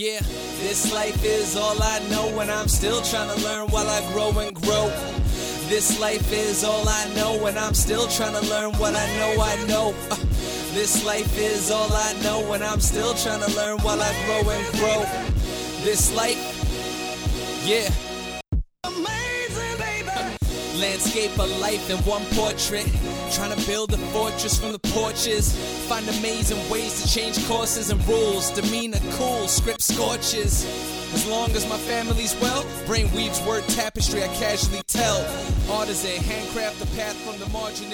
Yeah, this life is all I know, and I'm still trying to learn while I grow and grow. This life is all I know, and I'm still trying to learn what I know I know. Uh, this life is all I know, and I'm still trying to learn while I grow and grow. This life, yeah. Amazing, baby. Landscape of life in one portrait. Trying to build a fortress from the porches. Find amazing ways to change courses and rules. Demeanor cool, script scorches. As long as my family's well, brain weaves word tapestry I casually tell. Artisan, handcraft the path from the margin.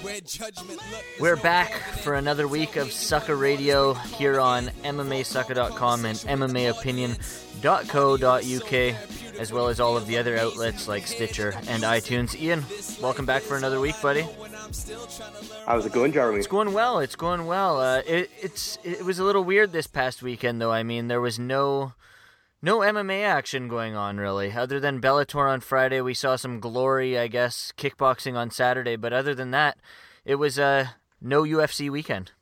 Beware judgment. Look, We're no back for another week of Sucker Radio here on MMAsucker.com and MMAopinion.co.uk, as well as all of the other outlets like Stitcher and iTunes. Ian, welcome back for another week, buddy. How's it going, Jeremy? It's going well. It's going well. Uh, it, it's it was a little weird this past weekend, though. I mean, there was no no MMA action going on really, other than Bellator on Friday. We saw some glory, I guess, kickboxing on Saturday, but other than that, it was uh, no UFC weekend.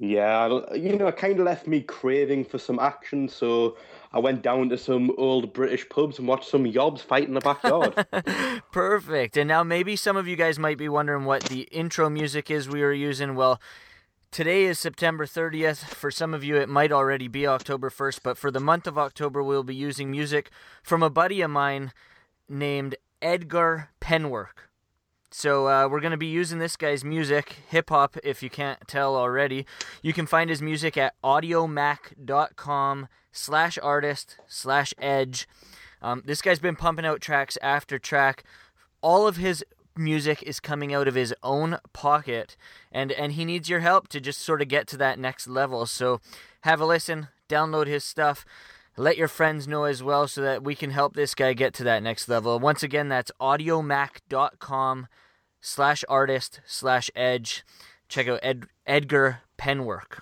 Yeah, you know, it kind of left me craving for some action, so I went down to some old British pubs and watched some yobs fight in the backyard. Perfect. And now maybe some of you guys might be wondering what the intro music is we were using. Well, today is September 30th. For some of you, it might already be October 1st, but for the month of October, we'll be using music from a buddy of mine named Edgar Penwork. So uh, we're going to be using this guy's music, hip hop, if you can't tell already. You can find his music at audiomack.com slash artist slash edge. Um, this guy's been pumping out tracks after track. All of his music is coming out of his own pocket, and, and he needs your help to just sort of get to that next level. So have a listen, download his stuff. Let your friends know as well so that we can help this guy get to that next level. Once again, that's audiomack.com slash artist slash edge. Check out Ed, Edgar Penwork.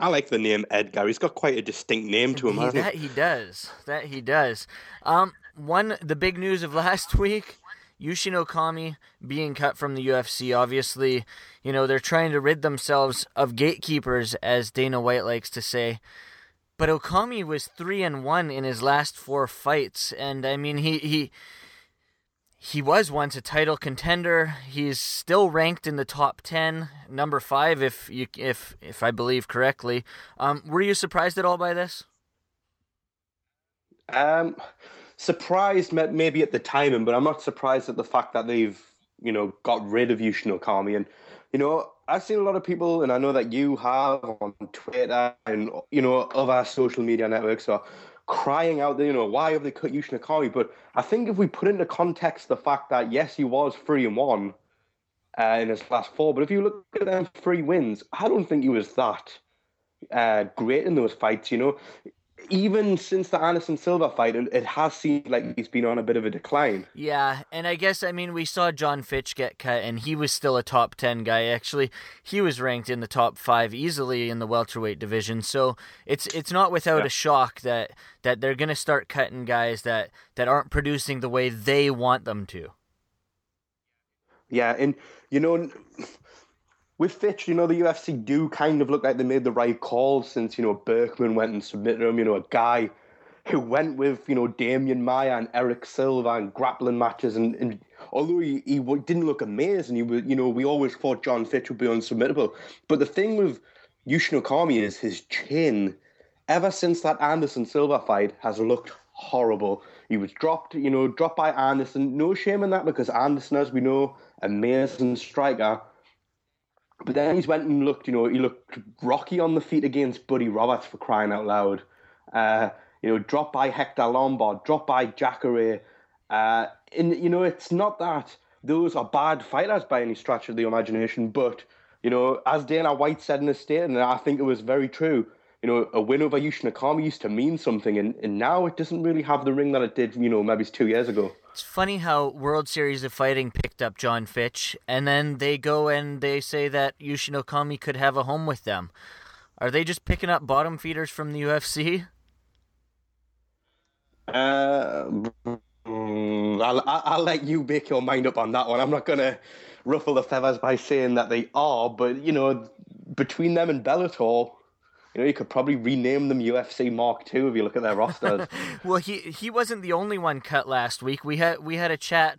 I like the name Edgar. He's got quite a distinct name to him, He- hasn't that he? he does. That he does. Um, one the big news of last week. Yushin Okami being cut from the UFC. Obviously, you know, they're trying to rid themselves of gatekeepers, as Dana White likes to say. But Okami was three and one in his last four fights, and I mean he he he was once a title contender. He's still ranked in the top ten, number five, if you if if I believe correctly. Um, were you surprised at all by this? Um, surprised maybe at the timing, but I'm not surprised at the fact that they've, you know, got rid of Yushin Okami. And, you know, I've seen a lot of people, and I know that you have on Twitter and, you know, other social media networks are crying out, you know, why have they cut Yushin Okami? But I think if we put into context the fact that, yes, he was 3 and 1 uh, in his last four, but if you look at them three wins, I don't think he was that uh, great in those fights, you know even since the Anderson Silva fight, it, it has seemed like he's been on a bit of a decline. Yeah, and I guess I mean we saw John Fitch get cut, and he was still a top ten guy. Actually, he was ranked in the top five easily in the welterweight division. So it's it's not without Yeah. a shock that that they're gonna start cutting guys that that aren't producing the way they want them to. Yeah, and you know, with Fitch, you know, the UFC do kind of look like they made the right call since you know Burkman went and submitted him. You know, a guy who went with you know Demian Maia and Erick Silva and grappling matches, and, and although he, he didn't look amazing, he was you know we always thought John Fitch would be unsubmittable. But the thing with Yushin Okami is his chin. Ever since that Anderson Silva fight has looked horrible. He was dropped, you know, dropped by Anderson. No shame in that because Anderson, as we know, amazing striker. But then he's went and looked, you know, he looked rocky on the feet against Buddy Roberts for crying out loud. Uh, you know, dropped by Hector Lombard, dropped by Jacare. Uh, and, you know, it's not that those are bad fighters by any stretch of the imagination, but, you know, as Dana White said in his statement, and I think it was very true, you know, a win over Yushin Okami used to mean something, and, and now it doesn't really have the ring that it did, you know, maybe two years ago. It's funny how World Series of Fighting picked up John Fitch, and then they go and they say that Yushin Okami could have a home with them. Are they just picking up bottom feeders from the UFC? Uh, mm, I'll, I'll I'll let you make your mind up on that one. I'm not going to ruffle the feathers by saying that they are, but you know, between them and Bellator, you know, you could probably rename them UFC Mark II if you look at their rosters. well, he he wasn't the only one cut last week. We had we had a chat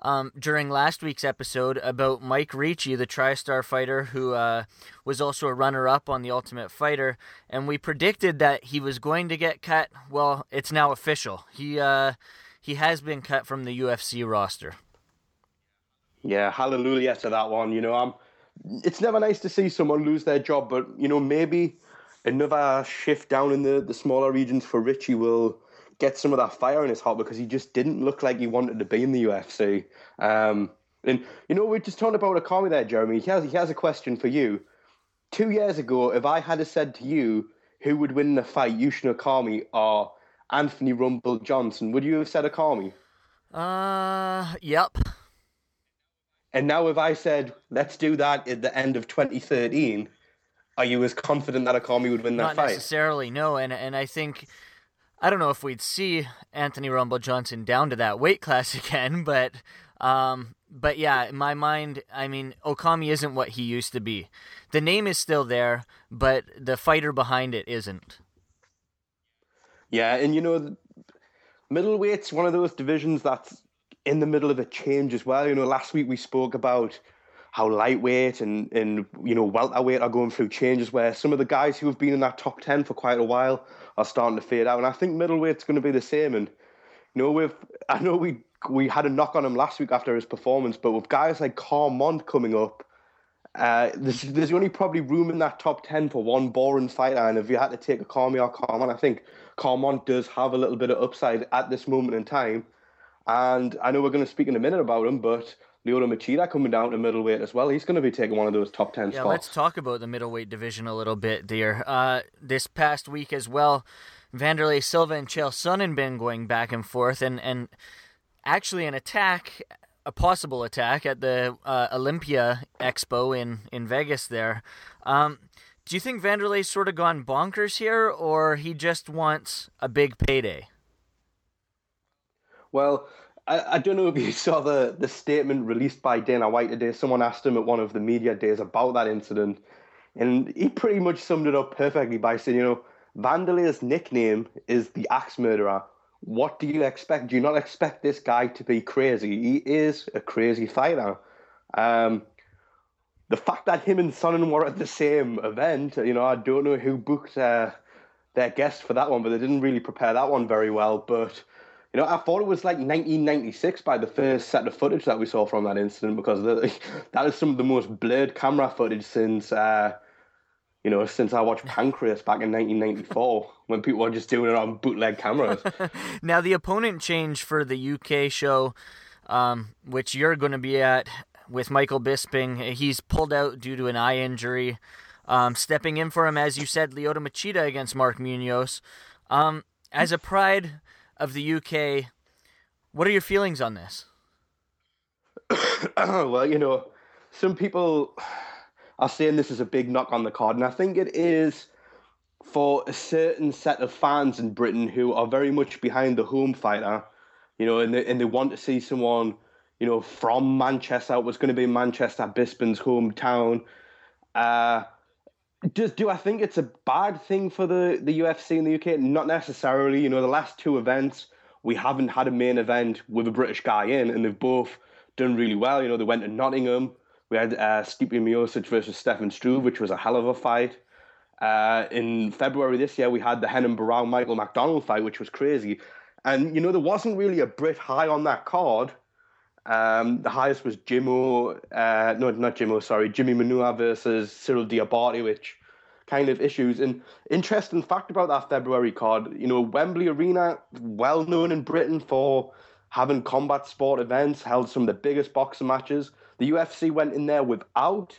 um, during last week's episode about Mike Ricci, the TriStar fighter who uh, was also a runner-up on the Ultimate Fighter, and we predicted that he was going to get cut. Well, it's now official. He uh, he has been cut from the UFC roster. Yeah, hallelujah to that one. You know, I'm. It's never nice to see someone lose their job, but you know, maybe another shift down in the, the smaller regions for Ricci will get some of that fire in his heart because he just didn't look like he wanted to be in the UFC. Um, and you know, we're just talking about Okami there, Jeremy. He has he has a question for you. Two years ago, if I had said to you who would win the fight, Yushin Okami or Anthony Rumble Johnson, would you have said Okami? Uh, yep. And now, if I said let's do that at the end of 2013, are you as confident that Okami would win that Not fight? Not necessarily, no. And and I think I don't know if we'd see Anthony Rumble Johnson down to that weight class again, but um, but yeah, in my mind, I mean, Okami isn't what he used to be. The name is still there, but the fighter behind it isn't. Yeah, and you know, middleweight's one of those divisions that's in the middle of a change as well. You know, last week we spoke about how lightweight and, and you know welterweight are going through changes where some of the guys who have been in that top 10 for quite a while are starting to fade out. And i think middleweight's going to be the same. And you know with i know we we had a knock on him last week after his performance but with guys like Carmont coming up uh, there's, there's only probably room in that top 10 for one boring fighter. And if you had to take a Carmi or Carmont I think Carmont does have a little bit of upside at this moment in time. And I know we're going to speak in a minute about him but Lyoto Machida coming down to middleweight as well. He's going to be taking one of those top 10 yeah, spots. let's talk about the middleweight division a little bit, dear. Uh, this past week as well, Wanderlei Silva and Chael Sonnen been going back and forth, and, and actually an attack, a possible attack at the uh, Olympia Expo in, in Vegas there. Um, do you think Wanderlei's sort of gone bonkers here, or he just wants a big payday? Well, I, I don't know if you saw the, the statement released by Dana White today. Someone asked him at one of the media days about that incident, and he pretty much summed it up perfectly by saying, you know, Wanderlei's nickname is the Axe Murderer. What do you expect? Do you not expect this guy to be crazy? He is a crazy fighter. Um, the fact that him and Sonnen were at the same event, you know, I don't know who booked uh, their guest for that one, but they didn't really prepare that one very well. But you know, I thought it was like 1996 by the first set of footage that we saw from that incident because the, that is some of the most blurred camera footage since, uh, you know, since I watched Pancrase back in 1994 when people were just doing it on bootleg cameras. now, the opponent change for the UK show, um, which you're going to be at with Michael Bisping, he's pulled out due to an eye injury. Um, stepping in for him, as you said, Lyoto Machida against Mark Munoz. Um, as a pride of the UK. What are your feelings on this? well, you know, some people are saying this is a big knock on the card, and I think it is for a certain set of fans in Britain who are very much behind the home fighter, you know, and they, and they want to see someone, you know, from Manchester. It was going to be Manchester, Bisping's hometown. Uh, do, do I think it's a bad thing for the, the UFC in the UK? Not necessarily. You know, the last two events, we haven't had a main event with a British guy in, and they've both done really well. You know, they went to Nottingham. We had uh, Stipe Miocic versus Stefan Struve, which was a hell of a fight. Uh, in February this year, we had the Renan Barão Michael McDonald fight, which was crazy. And, you know, there wasn't really a Brit high on that card. Um, the highest was Jimmo, uh, no, not Jimmo, sorry, Jimi Manuwa versus Cyril Diabate, which kind of issues. And interesting fact about that February card, you know, Wembley Arena, well known in Britain for having combat sport events, held some of the biggest boxing matches. The UFC went in there without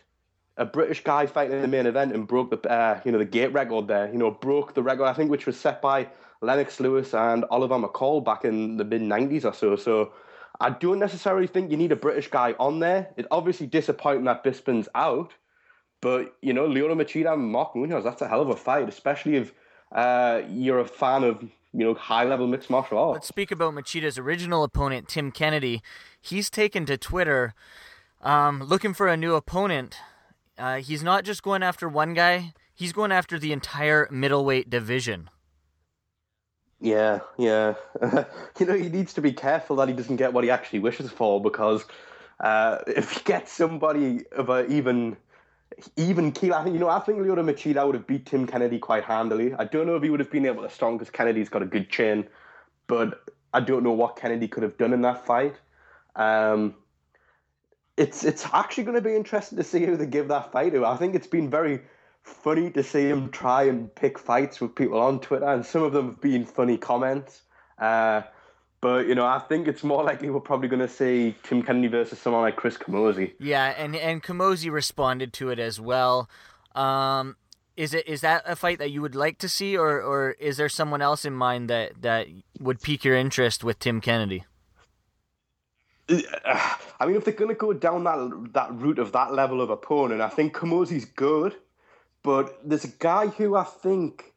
a British guy fighting in the main event and broke the, uh, you know, the gate record there. You know, broke the record I think which was set by Lennox Lewis and Oliver McCall back in the mid '90s or so. So I don't necessarily think you need a British guy on there. It's obviously disappointing that Bisping's out, but you know, Lyoto Machida and Mark Munoz, that's a hell of a fight, especially if uh, you're a fan of you know high level mixed martial arts. Let's speak about Machida's original opponent, Tim Kennedy. He's taken to Twitter, um, looking for a new opponent. uh, he's not just going after one guy; he's going after the entire middleweight division. Yeah, yeah. you know, he needs to be careful that he doesn't get what he actually wishes for because uh, if he gets somebody of a even even keel, I think you know, I think Lyoto Machida would have beat Tim Kennedy quite handily. I don't know if he would have been able to strong because Kennedy's got a good chin, but I don't know what Kennedy could have done in that fight. Um, it's it's actually going to be interesting to see who they give that fight to. I think it's been very funny to see him try and pick fights with people on Twitter, and some of them have been funny comments. Uh, but you know, I think it's more likely we're probably going to see Tim Kennedy versus someone like Chris Camozzi. Yeah, and and Camozzi responded to it as well. Um, is it is that a fight that you would like to see, or or is there someone else in mind that that would pique your interest with Tim Kennedy? I mean, if they're going to go down that that route of that level of opponent, I think Camozzi's good, but there's a guy who I think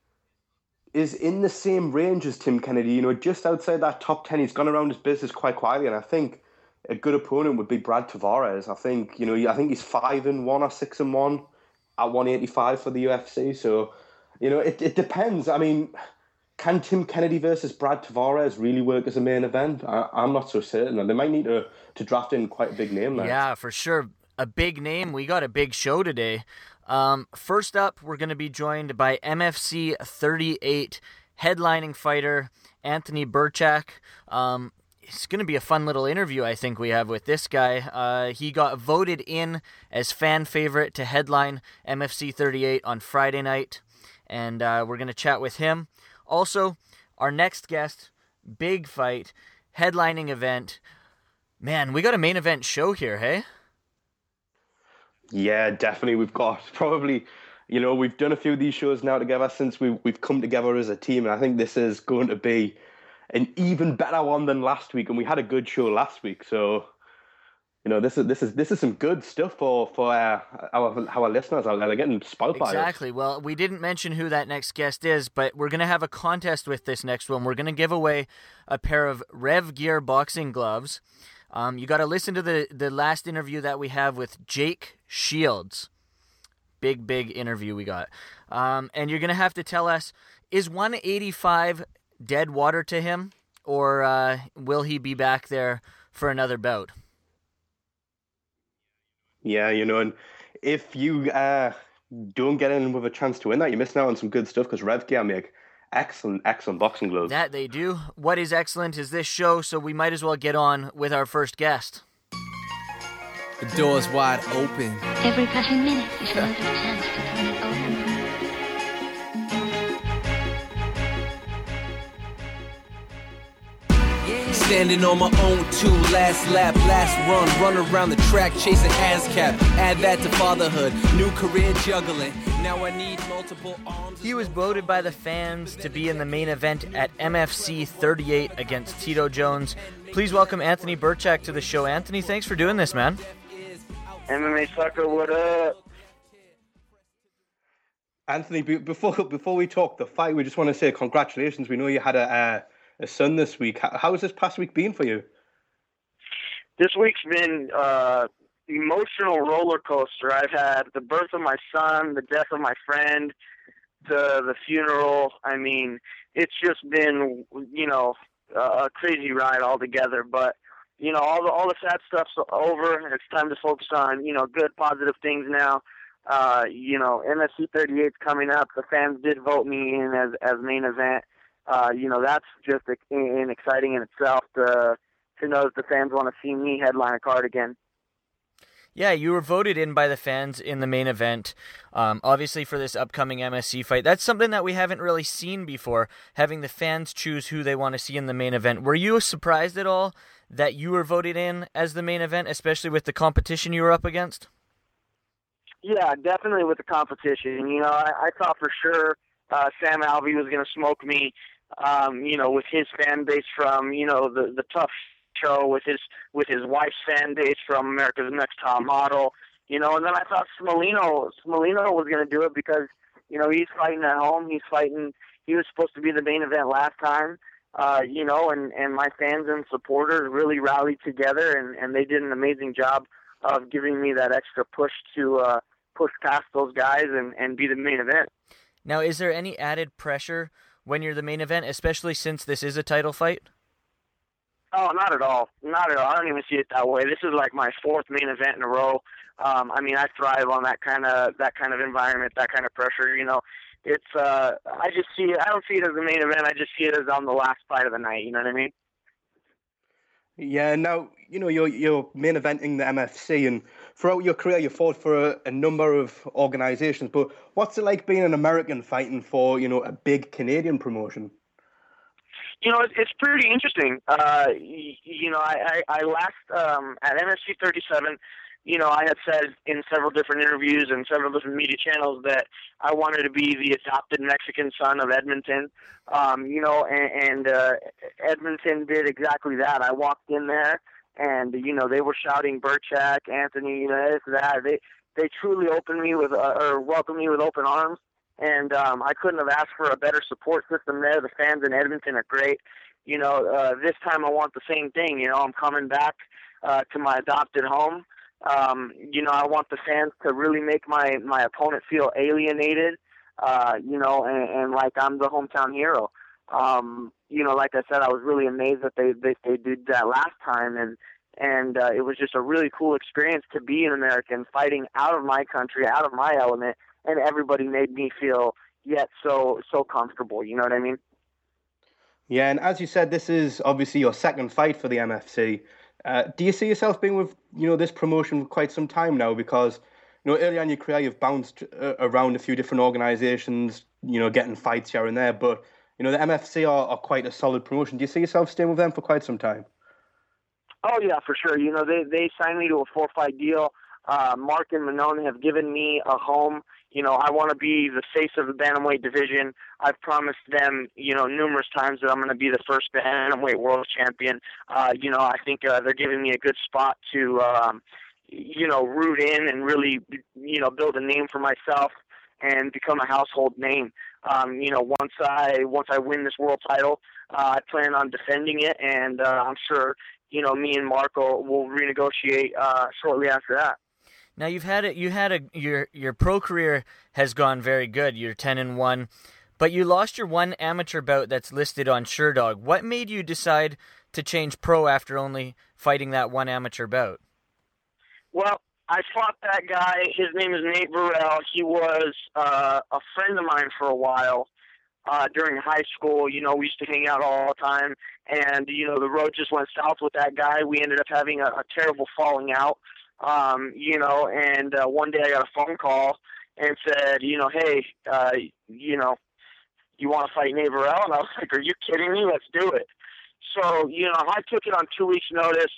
is in the same range as Tim Kennedy. You know, just outside that top ten, he's gone around his business quite quietly, and I think a good opponent would be Brad Tavares. I think you know, I think he's five and one or six and one at one eighty five for the UFC. So, you know, it it depends. I mean can Tim Kennedy versus Brad Tavares really work as a main event? I, am not so certain. They might need to, to draft in quite a big name there. Yeah, for sure. A big name. We got a big show today. Um, first up, we're going to be joined by MFC 38 headlining fighter Anthony Birchak. Um, it's going to be a fun little interview, I think, we have with this guy. Uh, he got voted in as fan favorite to headline MFC 38 on Friday night, and uh, we're going to chat with him. Also, our next guest, big fight, headlining event. Man, we got a main event show here, hey? Yeah, definitely. We've got probably, you know, we've done a few of these shows now together since we we've come together as a team, and I think this is going to be an even better one than last week. And we had a good show last week, so you know, this is this is this is some good stuff for for uh, our our listeners. They're getting spoiled by Exactly. Well, we didn't mention who that next guest is, but we're gonna have a contest with this next one. We're gonna give away a pair of Rev Gear boxing gloves. Um, you got to listen to the the last interview that we have with Jake Shields. Big big interview we got, um, and you're gonna have to tell us is 185 dead water to him, or uh, will he be back there for another bout? Yeah, you know, and if you uh, don't get in with a chance to win that, you're missing out on some good stuff because Rev Gear make excellent, excellent boxing gloves. That they do. What is excellent is this show, so we might as well get on with our first guest. The door's wide open. Every passing minute is another chance to turn it over. Standing on my own two, last lap, last run, run around the track chasing ASCAP. Add that to fatherhood, new career juggling. Now I need multiple arms. He was voted by the fans to be in the main event at MFC 38 against Tito Jones. Please welcome Anthony Birchak to the show. Anthony, thanks for doing this, man. MMA sucker, what up? Anthony, before before we talk the fight, we just want to say congratulations. We know you had a. Uh, a son this week. How, how has this past week been for you? This week's been uh, emotional roller coaster. I've had the birth of my son, the death of my friend, the the funeral. I mean, it's just been you know a crazy ride altogether. But you know all the all the sad stuff's over, and it's time to focus on you know good positive things now. Uh, you know, MFC 38 is coming up. The fans did vote me in as as main event uh, you know, that's just an exciting in itself to to knows, the fans want to see me headline a card again. Yeah, you were voted in by the fans in the main event, um, obviously for this upcoming MFC fight. That's something that we haven't really seen before, having the fans choose who they want to see in the main event. Were you surprised at all that you were voted in as the main event, especially with the competition you were up against? Yeah, definitely with the competition. You know, I, I thought for sure uh, Sam Alvey was going to smoke me um, you know, with his fan base from, you know, the the tough show with his with his wife's fan from America's Next Top Model, you know, and then I thought Smolino Smolino was gonna do it because, you know, he's fighting at home, he's fighting he was supposed to be the main event last time. Uh, you know, and, and my fans and supporters really rallied together and, and they did an amazing job of giving me that extra push to uh push past those guys and and be the main event. Now, is there any added pressure when you're the main event, especially since this is a title fight? Oh, not at all. Not at all. I don't even see it that way. This is like my fourth main event in a row. Um, I mean, I thrive on that kind of that kind of environment, that kind of pressure. You know, it's uh, I just see it. I don't see it as the main event. I just see it as on the last fight of the night. You know what I mean? Yeah. Now you know you're you're main eventing the MFC, and throughout your career you fought for a, a number of organisations. But what's it like being an American fighting for you know a big Canadian promotion? You know, it's, it's pretty interesting. Uh, you, know, I, I, I last um, at MFC 37 you know, I had said in several different interviews and several different media channels that I wanted to be the adopted Mexican son of Edmonton. Um, you know, and, and uh, Edmonton did exactly that. I walked in there, and you know, they were shouting Birchak, Anthony, you know, this, that. They they truly opened me with uh, or welcomed me with open arms, and um, I couldn't have asked for a better support system there. The fans in Edmonton are great. You know, uh, this time I want the same thing. You know, I'm coming back uh, to my adopted home um, you know, I want the fans to really make my my opponent feel alienated. Uh, you know, and, and like I'm the hometown hero. Um, you know, like I said, I was really amazed that they they, they did that last time, and and uh, it was just a really cool experience to be an American fighting out of my country, out of my element, and everybody made me feel yet so so comfortable. You know what I mean? Yeah, and as you said, this is obviously your second fight for the MFC. Uh, do you see yourself being with you know this promotion for quite some time now? Because you know early on in your career you've bounced uh, around a few different organisations, you know, getting fights here and there. But you know the MFC are, are quite a solid promotion. Do you see yourself staying with them for quite some time? Oh yeah, for sure. You know they they signed me to a four fight deal. Uh, Mark and Manon have given me a home you know, I want to be the face of the bantamweight division. I've promised them, you know, numerous times that I'm going to be the first bantamweight world champion. Uh, you know, I think uh, they're giving me a good spot to, um, you know, root in and really, you know, build a name for myself and become a household name. Um, you know, once I once I win this world title, uh, I plan on defending it, and uh, I'm sure, you know, me and Marco will renegotiate uh, shortly after that. Now you've had it. You had a your your pro career has gone very good. You're ten and one, but you lost your one amateur bout that's listed on Sherdog. What made you decide to change pro after only fighting that one amateur bout? Well, I fought that guy. His name is Nate Burrell. He was uh, a friend of mine for a while uh, during high school. You know, we used to hang out all the time, and you know, the road just went south with that guy. We ended up having a, a terrible falling out. Um, you know, and uh, one day I got a phone call and said, you know, hey, uh, you know, you want to fight Nate Burrell? And I was like, are you kidding me? Let's do it. So, you know, I took it on two weeks' notice.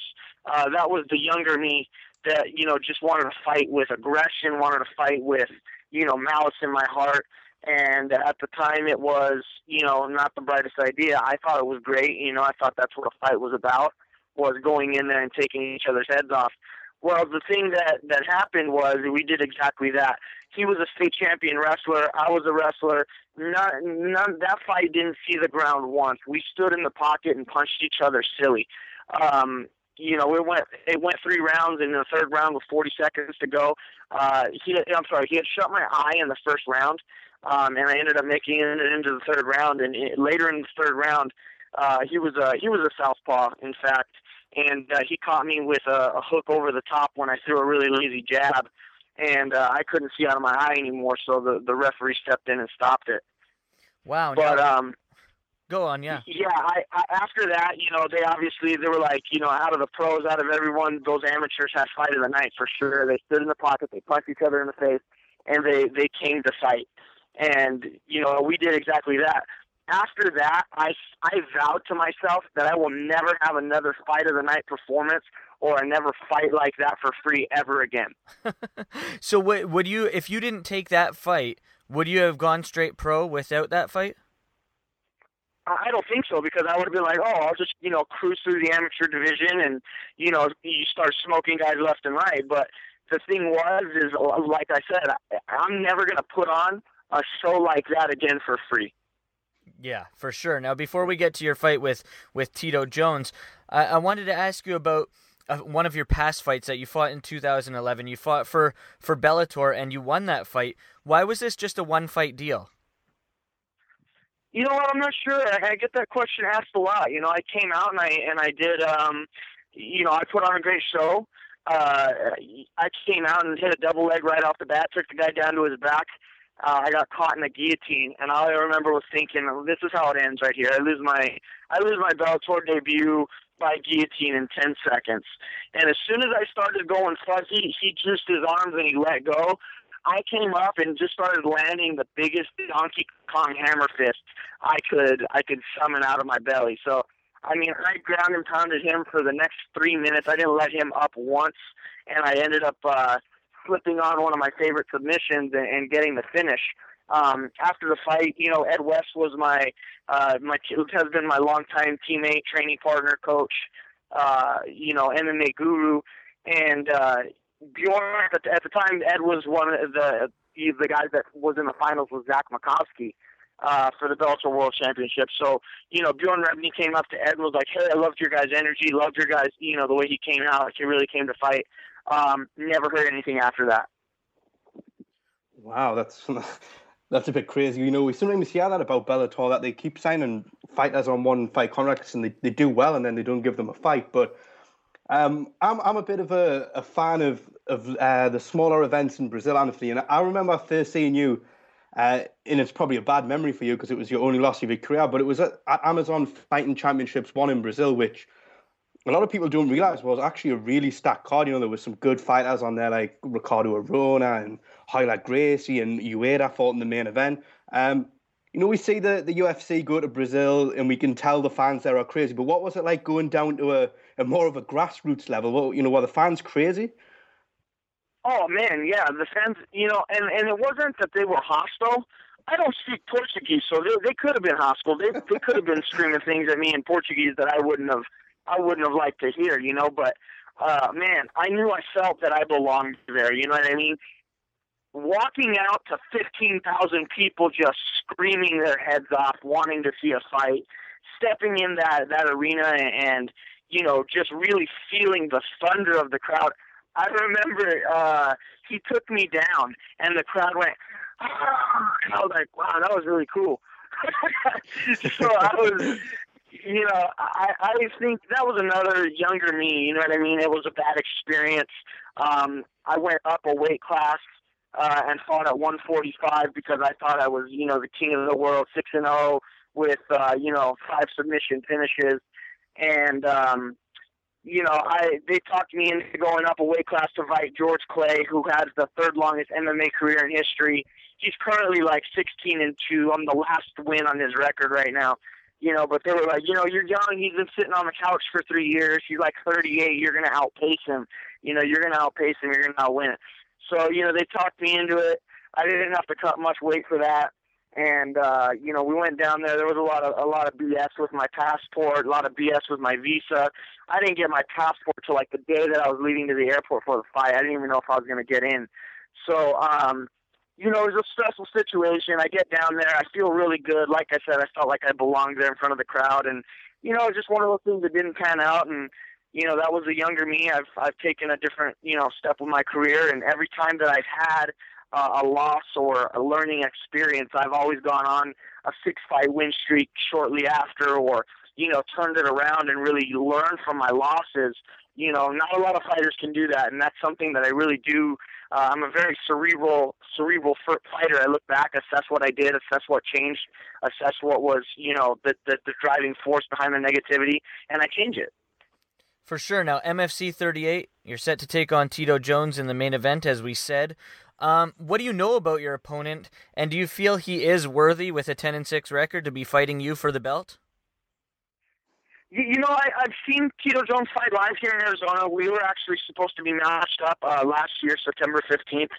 Uh, that was the younger me that, you know, just wanted to fight with aggression, wanted to fight with, you know, malice in my heart. And at the time, it was, you know, not the brightest idea. I thought it was great. You know, I thought that's what a fight was about, was going in there and taking each other's heads off. Well, the thing that that happened was we did exactly that. He was a state champion wrestler. I was a wrestler. None, none, that fight didn't see the ground once. We stood in the pocket and punched each other silly. Um, you know, it went it went three rounds, and in the third round with 40 seconds to go, uh, he I'm sorry, he had shut my eye in the first round, um, and I ended up making it into the third round. And it, later in the third round, uh, he was a he was a southpaw, in fact, and uh, he caught me with a, a hook over the top when I threw a really lazy jab, and uh, I couldn't see out of my eye anymore. So the the referee stepped in and stopped it. Wow. But now, um, go on, yeah. yeah. I, I after that, you know, they obviously they were like, you know, out of the pros, out of everyone, those amateurs had fight of the night for sure. They stood in the pocket, they punched each other in the face, and they they came to fight. And you know, we did exactly that after that, I, I vowed to myself that I will never have another fight of the night performance or I never fight like that for free ever again. so would would you if you didn't take that fight, would you have gone straight pro without that fight? I don't think so because I would have been like, oh, I'll just you know cruise through the amateur division and you know you start smoking guys left and right. But the thing was, is like I said, I'm never gonna put on a show like that again for free. Yeah, for sure. Now, before we get to your fight with with Tito Jones, I, I wanted to ask you about uh, one of your past fights that you fought in 2011. You fought for for Bellator and you won that fight. Why was this just a one fight deal? You know what? I'm not sure. I, I get that question asked a lot. You know, I came out and I and I did. um You know, I put on a great show. Uh I came out and hit a double leg right off the bat. Took the guy down to his back. Uh, I got caught in a guillotine, and all I remember was thinking, "This is how it ends right here. I lose my, I lose my Bellator debut by guillotine in 10 seconds. And as soon as I started going fuzzy, he juiced his arms and he let go. I came up and just started landing the biggest Donkey Kong hammer fist I could I could summon out of my belly. So I mean, I ground and pounded him for the next three minutes. I didn't let him up once, and I ended up uh, flipping on one of my favorite submissions and, and getting the finish. Um, after the fight, you know, Ed West was my uh, my who has been my longtime teammate, training partner, coach, uh, you know, MMA guru, and uh, Bjorn at the, at the time Ed was one of the the guys that was in the finals with Zach Makovsky uh, for the Bellator World Championship. So, you know, Bjorn Rebney came up to Ed and was like, "Hey, I loved your guys' energy, loved your guys, you know, the way he came out. Like he really came to fight." Um, never heard anything after that. Wow, that's that's a bit crazy. You know, we sometimes hear that about Bellator that they keep signing fighters on one fight contracts and they, they do well and then they don't give them a fight. But um, I'm I'm a bit of a, a fan of of uh, the smaller events in Brazil, Anthony. And I remember first seeing you, uh, and it's probably a bad memory for you because it was your only loss of your career. But it was at, at Amazon Fighting Championships one in Brazil, which a lot of people don't realize was actually a really stacked card. You know, there was some good fighters on there like Ricardo Arona and Royler Gracie and Ueda fought in the main event. Um, you know, we see the, the UFC go to Brazil and we can tell the fans there are crazy. But what was it like going down to a, a more of a grassroots level? Well, you know, were the fans crazy? Oh man, yeah, the fans, you know, and and it wasn't that they were hostile. I don't speak Portuguese, so they they could have been hostile. They they could have been screaming things at me in Portuguese that I wouldn't have I wouldn't have liked to hear, you know. But uh man, I knew I felt that I belonged there. You know what I mean? Walking out to fifteen thousand people just screaming their heads off, wanting to see a fight, stepping in that that arena and you know just really feeling the thunder of the crowd. I remember uh he took me down and the crowd went ah, and I was like, wow, that was really cool. so I was you know, I, I think that was another younger me. You know what I mean? It was a bad experience. Um, I went up a weight class uh, and fought at 145 because I thought I was, you know, the king of the world, six and zero oh with, uh, you know, five submission finishes, and um, you know, I they talked me into going up a weight class to fight George Clay, who has the third longest MMA career in history. He's currently like 16 and two. I'm the last win on his record right now you know, but they were like, you know, you're young. He's been sitting on the couch for three years. He's like 38. You're to outpace him. You know, you're to outpace him. You're to outwin it. So, you know, they talked me into it. I didn't have to cut much weight for that. And uh, you know, we went down there. There was a lot of a lot of BS with my passport, a lot of BS with my visa. I didn't get my passport till like the day that I was leaving to the airport for the fight. I didn't even know if I was going to get in. So, um, you know, it was a stressful situation. I get down there, I feel really good. Like I said, I felt like I belonged there in front of the crowd, and you know, just one of those things that didn't pan out. And you know, that was a younger me. I've I've taken a different you know step with my career, and every time that I've had uh, a loss or a learning experience, I've always gone on a six fight win streak shortly after, or you know, turned it around and really learned from my losses. You know, not a lot of fighters can do that, and that's something that I really do uh, I'm a very cerebral, cerebral fighter. I look back, assess what I did, assess what changed, assess what was, you know, the, the, the driving force behind the negativity, and I change it. For sure. Now, MFC 38, you're set to take on Tito Jones in the main event, as we said. Um, what do you know about your opponent, and do you feel he is worthy with a 10 and 6 record to be fighting you for the belt? You, know, I, I've seen Tito Jones fight live here in Arizona. We were actually supposed to be matched up uh, last year, September 15th.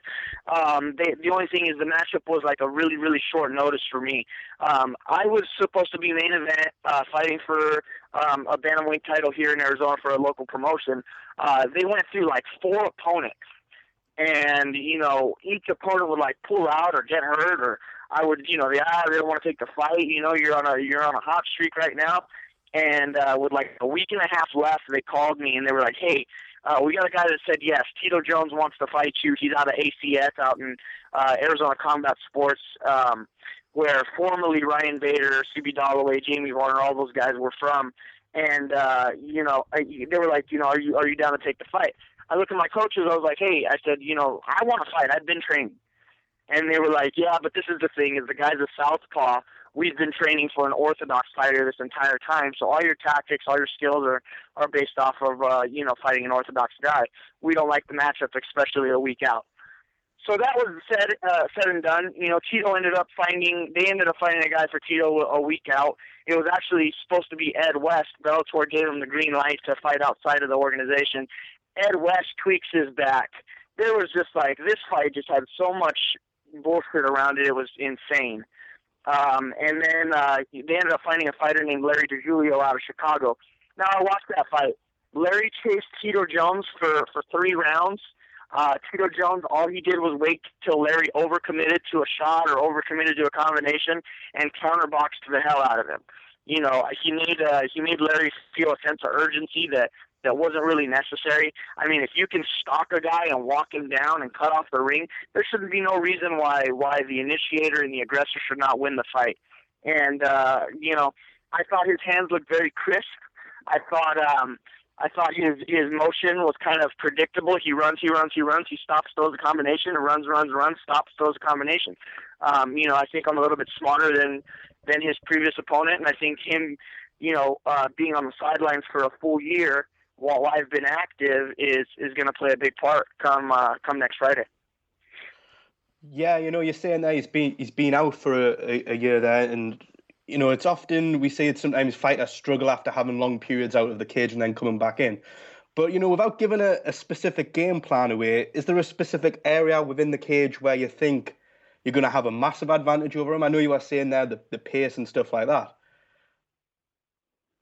Um, the only thing is the matchup was like a really, really short notice for me. Um, I was supposed to be main event uh, fighting for um, a bantamweight title here in Arizona for a local promotion. Uh, they went through like four opponents and you know each opponent would like pull out or get hurt or I would you know the ah, they don't want to take the fight you know you're on a you're on a hot streak right now And uh, with like a week and a half left, they called me and they were like, "Hey, uh, we got a guy that said yes. Tito Jones wants to fight you. He's out of ACS out in uh, Arizona Combat Sports, um, where formerly Ryan Bader, CB Dollaway, Jamie Varner, all those guys were from. And uh, you know, I, they were like, you know, are you are you down to take the fight? I looked at my coaches. I was like, hey, I said, you know, I want to fight. I've been training. And they were like, yeah, but this is the thing: is the guy's a southpaw. We've been training for an orthodox fighter this entire time, so all your tactics, all your skills are are based off of uh, you know fighting an orthodox guy. We don't like the matchup, especially a week out. So that was said uh, said and done. You know, Tito ended up finding they ended up finding a guy for Tito a week out. It was actually supposed to be Ed West. Bellator gave him the green light to fight outside of the organization. Ed West tweaks his back. There was just like this fight just had so much bullshit around it. It was insane. Um, and then uh, they ended up finding a fighter named Larry DiGiulio out of Chicago. Now I watched that fight. Larry chased Tito Jones for for three rounds. Uh, Tito Jones, all he did was wait till Larry overcommitted to a shot or overcommitted to a combination and counterboxed the hell out of him. You know, he made uh, he made Larry feel a sense of urgency that that wasn't really necessary. I mean, if you can stalk a guy and walk him down and cut off the ring, there shouldn't be no reason why why the initiator and the aggressor should not win the fight. And uh, you know, I thought his hands looked very crisp. I thought um, I thought his his motion was kind of predictable. He runs, he runs, he runs, he stops, throws a combination, runs, runs, runs, stops, throws a combination. Um, you know, I think I'm a little bit smarter than than his previous opponent, and I think him, you know, uh, being on the sidelines for a full year while I've been active is is going to play a big part come uh, come next Friday. Yeah, you know, you're saying that he's been he's been out for a, a year there, and you know, it's often we say it sometimes fighters struggle after having long periods out of the cage and then coming back in. But you know, without giving a, a specific game plan away, is there a specific area within the cage where you think you're going to have a massive advantage over him? I know you were saying there the, the pace and stuff like that.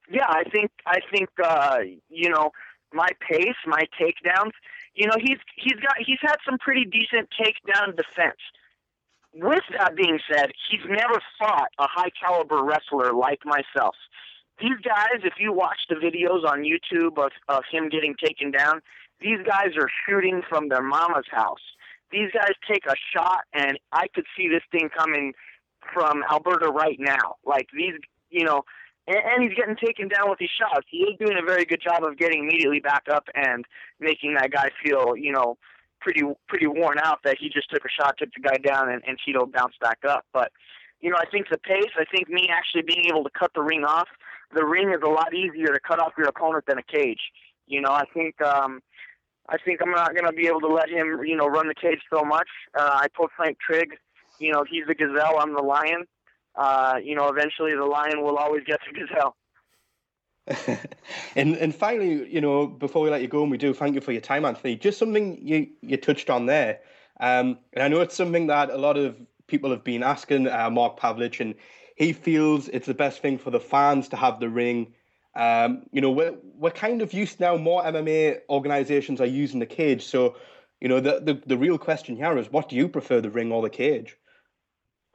Yeah, I think I think uh, you know my pace, my takedowns. You know, he's he's got he's had some pretty decent takedown defense. With that being said, he's never fought a high caliber wrestler like myself. These guys, if you watch the videos on YouTube of, of him getting taken down, these guys are shooting from their mama's house. These guys take a shot, and I could see this thing coming from Alberta right now. Like these, you know, and, and he's getting taken down with these shots. He is doing a very good job of getting immediately back up and making that guy feel, you know, pretty pretty worn out that he just took a shot, took the guy down, and, and Tito bounced back up. But you know, I think the pace. I think me actually being able to cut the ring off. The ring is a lot easier to cut off your opponent than a cage. You know, I think um, I think I'm not going to be able to let him, you know, run the cage so much. Uh, I told Frank Trigg, you know, he's the gazelle, I'm the lion uh, you know, eventually the lion will always get the gazelle. and and finally, you know, before we let you go, and we do thank you for your time, Anthony. Just something you you touched on there, um, and I know it's something that a lot of people have been asking uh, Mark Pavelich, and he feels it's the best thing for the fans to have the ring. Um, you know, we're we're kind of used now. More MMA organizations are using the cage, so you know, the the, the real question here is, what do you prefer, the ring or the cage?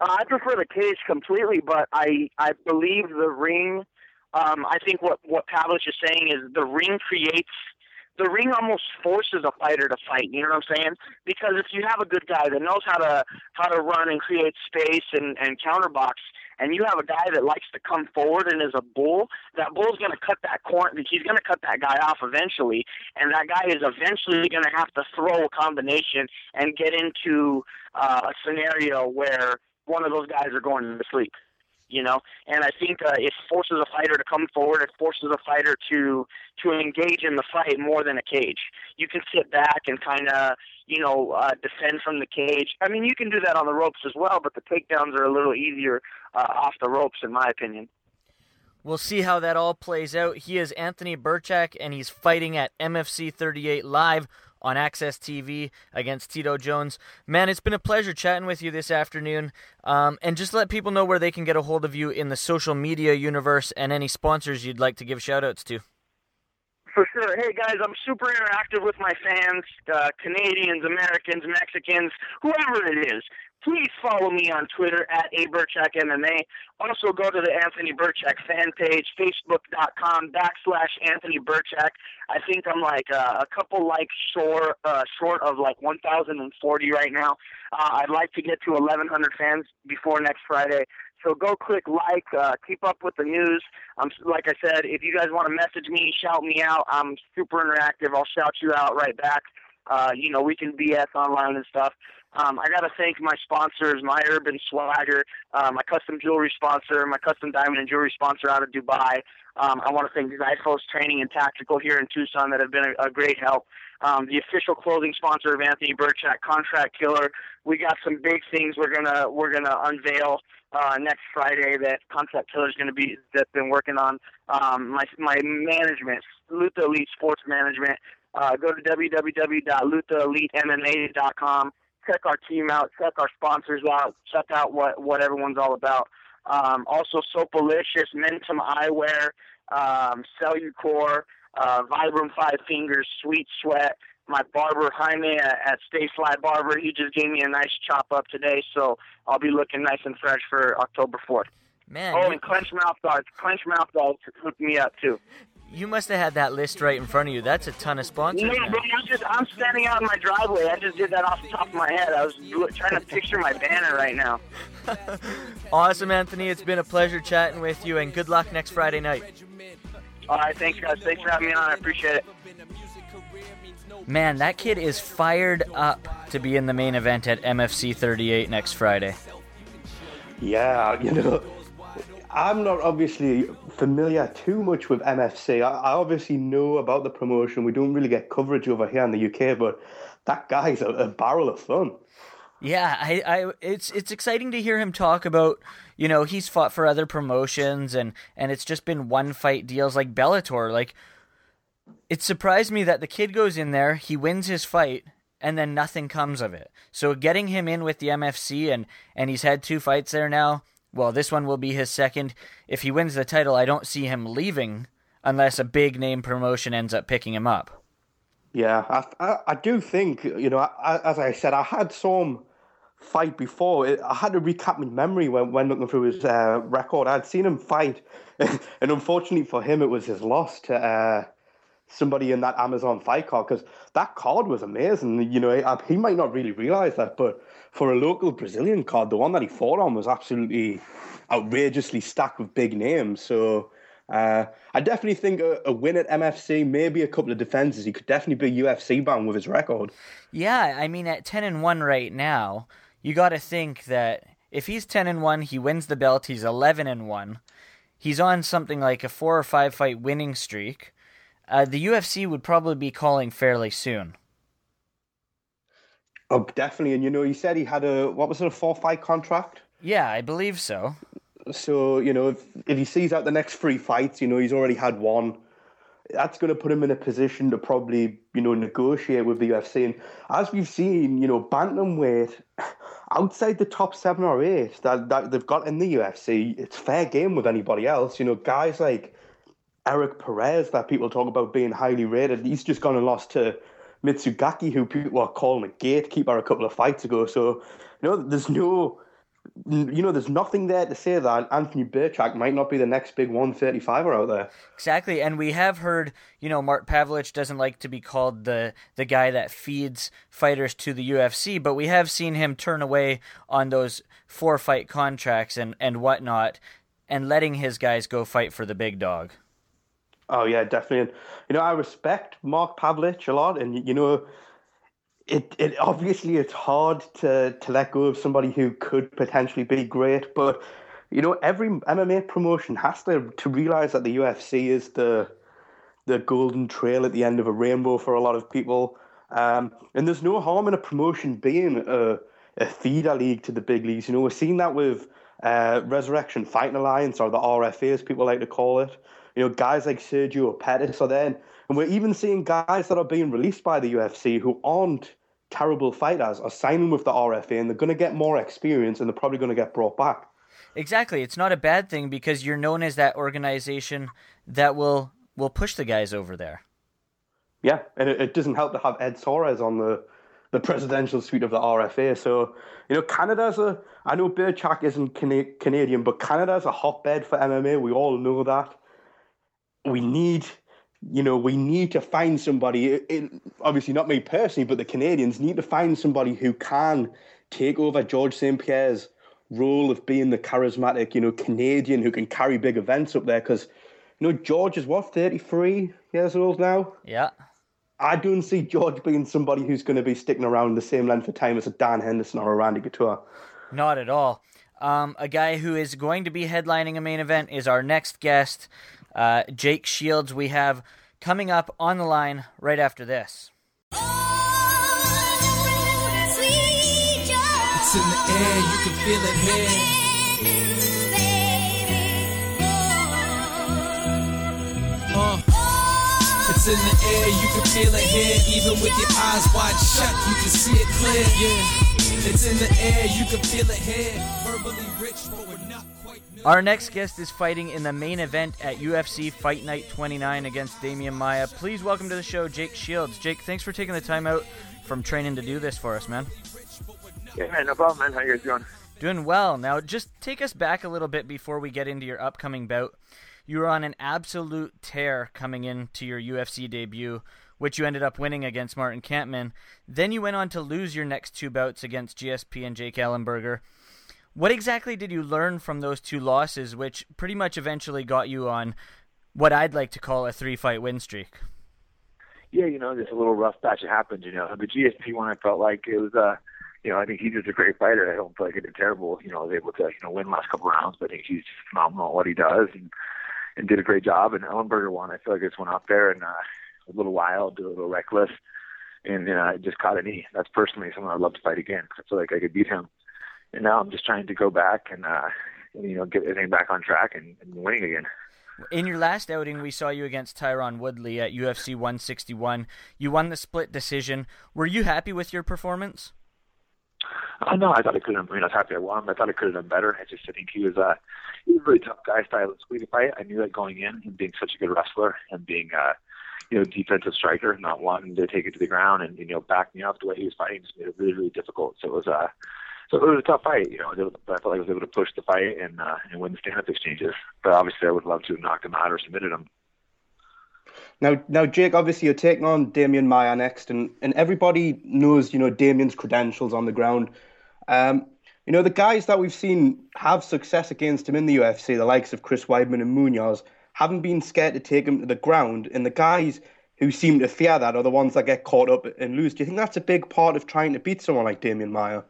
Uh, I prefer the cage completely, but I I believe the ring. Um, I think what what Pavelich is saying is the ring creates the ring almost forces a fighter to fight. You know what I'm saying? Because if you have a good guy that knows how to how to run and create space and and counterbox, and you have a guy that likes to come forward and is a bull, that bull's going to cut that corner. He's going to cut that guy off eventually, and that guy is eventually going to have to throw a combination and get into uh, a scenario where one of those guys are going to sleep. You know, and I think uh, it forces a fighter to come forward. It forces a fighter to to engage in the fight more than a cage. You can sit back and kind of you know uh, defend from the cage. I mean, you can do that on the ropes as well, but the takedowns are a little easier uh, off the ropes, in my opinion. We'll see how that all plays out. He is Anthony Birchak, and he's fighting at MFC 38 live on AXS TV against Tito Jones. Man, it's been a pleasure chatting with you this afternoon. Um, and just let people know where they can get a hold of you in the social media universe and any sponsors you'd like to give shout outs to. For sure. Hey guys, I'm super interactive with my fans, uh, Canadians, Americans, Mexicans, whoever it is. Please follow me on Twitter at abirchakmma. Also go to the Anthony Birchak fan page, facebook.com backslash Anthony Birchak. I think I'm like uh, a couple likes short, uh, short of like 1,040 right now. Uh, I'd like to get to 1,100 fans before next Friday. So go click like, uh, keep up with the news. Um, like I said, if you guys want to message me, shout me out. I'm super interactive. I'll shout you out right back. Uh, you know, we can BS online and stuff. Um, I got to thank my sponsors, my Urban Swagger, uh, my custom jewelry sponsor, my custom diamond and jewelry sponsor out of Dubai. Um, I want to thank Zyphos Training and Tactical here in Tucson that have been a, a great help. Um, the official clothing sponsor of Anthony Birchak, Contract Killer. We got some big things we're gonna we're gonna unveil uh, next Friday that Contract Killer is gonna be that's been working on. Um, my my management, Lutha Elite Sports Management. Uh, go to www.luthaeliteMMA.com. Check our team out. Check our sponsors out. Check out what what everyone's all about. Um, also, Sopalicious, Mentum Eyewear, um, Cellucor, uh, Vibram Five Fingers, Sweet Sweat. My barber Jaime at, at Stay Fly Barber, he just gave me a nice chop up today, so I'll be looking nice and fresh for October fourth. Man, Oh, and Clench Mouth Guards, Clench Mouth Guards hooked me up too. You must have had that list right in front of you. That's a ton of sponsors. No, man. bro, I'm just I'm standing out in my driveway. I just did that off the top of my head. I was trying to picture my banner right now. Awesome, Anthony. It's been a pleasure chatting with you, and good luck next Friday night. All right, thanks guys. Thanks for having me on. I appreciate it. Man, that kid is fired up to be in the main event at MFC 38 next Friday. Yeah, you know, I'm not obviously familiar too much with MFC. I, I obviously know about the promotion. We don't really get coverage over here in the UK, but that guy's a, a barrel of fun. Yeah, I, I, it's it's exciting to hear him talk about. You know, he's fought for other promotions, and and it's just been one fight deals like Bellator. Like, it surprised me that the kid goes in there, he wins his fight, and then nothing comes of it. So getting him in with the MFC, and and he's had two fights there now. Well, this one will be his second. If he wins the title, I don't see him leaving unless a big name promotion ends up picking him up. Yeah, I, I, I do think, you know, I, as I said, I had some fight before. I had to recap my memory when, when looking through his uh, record. I'd seen him fight, and unfortunately for him, it was his loss to uh, somebody in that Amazon fight card because that card was amazing. You know, he might not really realize that, but for a local Brazilian card, the one that he fought on was absolutely outrageously stacked with big names. So. Uh, I definitely think a, a win at MFC, maybe a couple of defenses, he could definitely be UFC bound with his record. Yeah, I mean at 10 and 1 right now, you got to think that if he's 10 and 1, he wins the belt, he's 11 and 1. He's on something like a 4 or 5 fight winning streak. Uh, the UFC would probably be calling fairly soon. Oh, definitely. And you know, he said he had a what was it, a four fight contract? Yeah, I believe so. So you know, if if he sees out the next three fights, you know, he's already had one. That's going to put him in a position to probably you know negotiate with the UFC. And as we've seen, you know, bantamweight outside the top seven or eight that that they've got in the UFC, it's fair game with anybody else. You know, guys like Erik Perez that people talk about being highly rated. He's just gone and lost to Mizugaki, who people are calling a gatekeeper a couple of fights ago. So, you know, there's no, you know, there's nothing there to say that Anthony Birchak might not be the next big 135er out there. Exactly, and we have heard, you know, Mark Pavelich doesn't like to be called the the guy that feeds fighters to the UFC, but we have seen him turn away on those four fight contracts and and whatnot, and letting his guys go fight for the big dog. Oh yeah, definitely. And, you know, I respect Mark Pavelich a lot, and you know, it it obviously it's hard to to let go of somebody who could potentially be great, but you know, every MMA promotion has to to realize that the UFC is the the golden trail at the end of a rainbow for a lot of people. Um, and there's no harm in a promotion being a, a feeder league to the big leagues. You know, we're seeing that with uh, Resurrection Fighting Alliance, or the RFA as people like to call it. You know, guys like Sergio Pettis are there. And we're even seeing guys that are being released by the UFC who aren't terrible fighters are signing with the RFA and they're going to get more experience and they're probably going to get brought back. Exactly, it's not a bad thing because you're known as that organization that will will push the guys over there. Yeah, and it, it doesn't help to have Ed Soares on the the presidential suite of the RFA. So, you know, Canada's a, I know Birchak isn't Cana- Canadian, but Canada's a hotbed for MMA. We all know that. We need, you know, we need to find somebody, it, obviously not me personally, but the Canadians need to find somebody who can take over George St. Pierre's role of being the charismatic, you know, Canadian who can carry big events up there. Because, you know, George is what, 33 years old now? Yeah. I don't see George being somebody who's going to be sticking around the same length of time as a Dan Henderson or a Randy Couture. Not at all. Um, a guy who is going to be headlining a main event is our next guest, uh, Jake Shields. We have coming up on the line right after this. It's in the air, you can feel it here. Uh. It's in the air, you can feel it here. Even with your eyes wide shut, you can see it clear. Yeah. It's in the air, you can feel it here. Verbally rich, but we're not quite. Our next guest is fighting in the main event at UFC Fight Night 29 against Demian Maia. Please welcome to the show, Jake Shields. Jake, thanks for taking the time out from training to do this for us, man. Yeah, man, no problem, man. How you guys doing? Doing well. Now, just take us back a little bit before we get into your upcoming bout. You were on an absolute tear coming into your UFC debut, which you ended up winning against Martin Kampmann. Then you went on to lose your next two bouts against GSP and Jake Ellenberger. What exactly did you learn from those two losses, which pretty much eventually got you on what I'd like to call a three fight win streak? Yeah, you know, just a little rough patch that happened. You know, the GSP one, I felt like it was, uh, you know, I think he's just a great fighter. I don't feel like he did terrible. You know, I was able to, you know, win last couple rounds, but I think he's phenomenal at what he does and and did a great job. And Ellenberger one, I feel like I just went out there and uh, a little wild, a little reckless, and uh, just caught a knee. That's personally someone I'd love to fight again. I feel like I could beat him. And now I'm just trying to go back and, uh, you know, get everything back on track and, and winning again. In your last outing, we saw you against Tyron Woodley at UFC 161. You won the split decision. Were you happy with your performance? Uh, no, I thought I could have. I mean, I was happy I won. I thought I could have done better. I just I think he was uh, he was a really tough guy stylistically to fight. I knew that going in, him being such a good wrestler and being uh, you know defensive striker, not wanting to take it to the ground and you know back me up the way he was fighting just made it really really difficult. So it was uh, so it was a tough fight. You know, but I felt like I was able to push the fight and uh, and win the stand-up exchanges. But obviously, I would love to have knocked him out or submitted him. Now, now, Jake, obviously you're taking on Demian Maia next, and, and everybody knows, you know, Demian's credentials on the ground. Um, you know, the guys that we've seen have success against him in the UFC, the likes of Chris Weidman and Munoz, haven't been scared to take him to the ground. And the guys who seem to fear that are the ones that get caught up and lose. Do you think that's a big part of trying to beat someone like Demian Maia?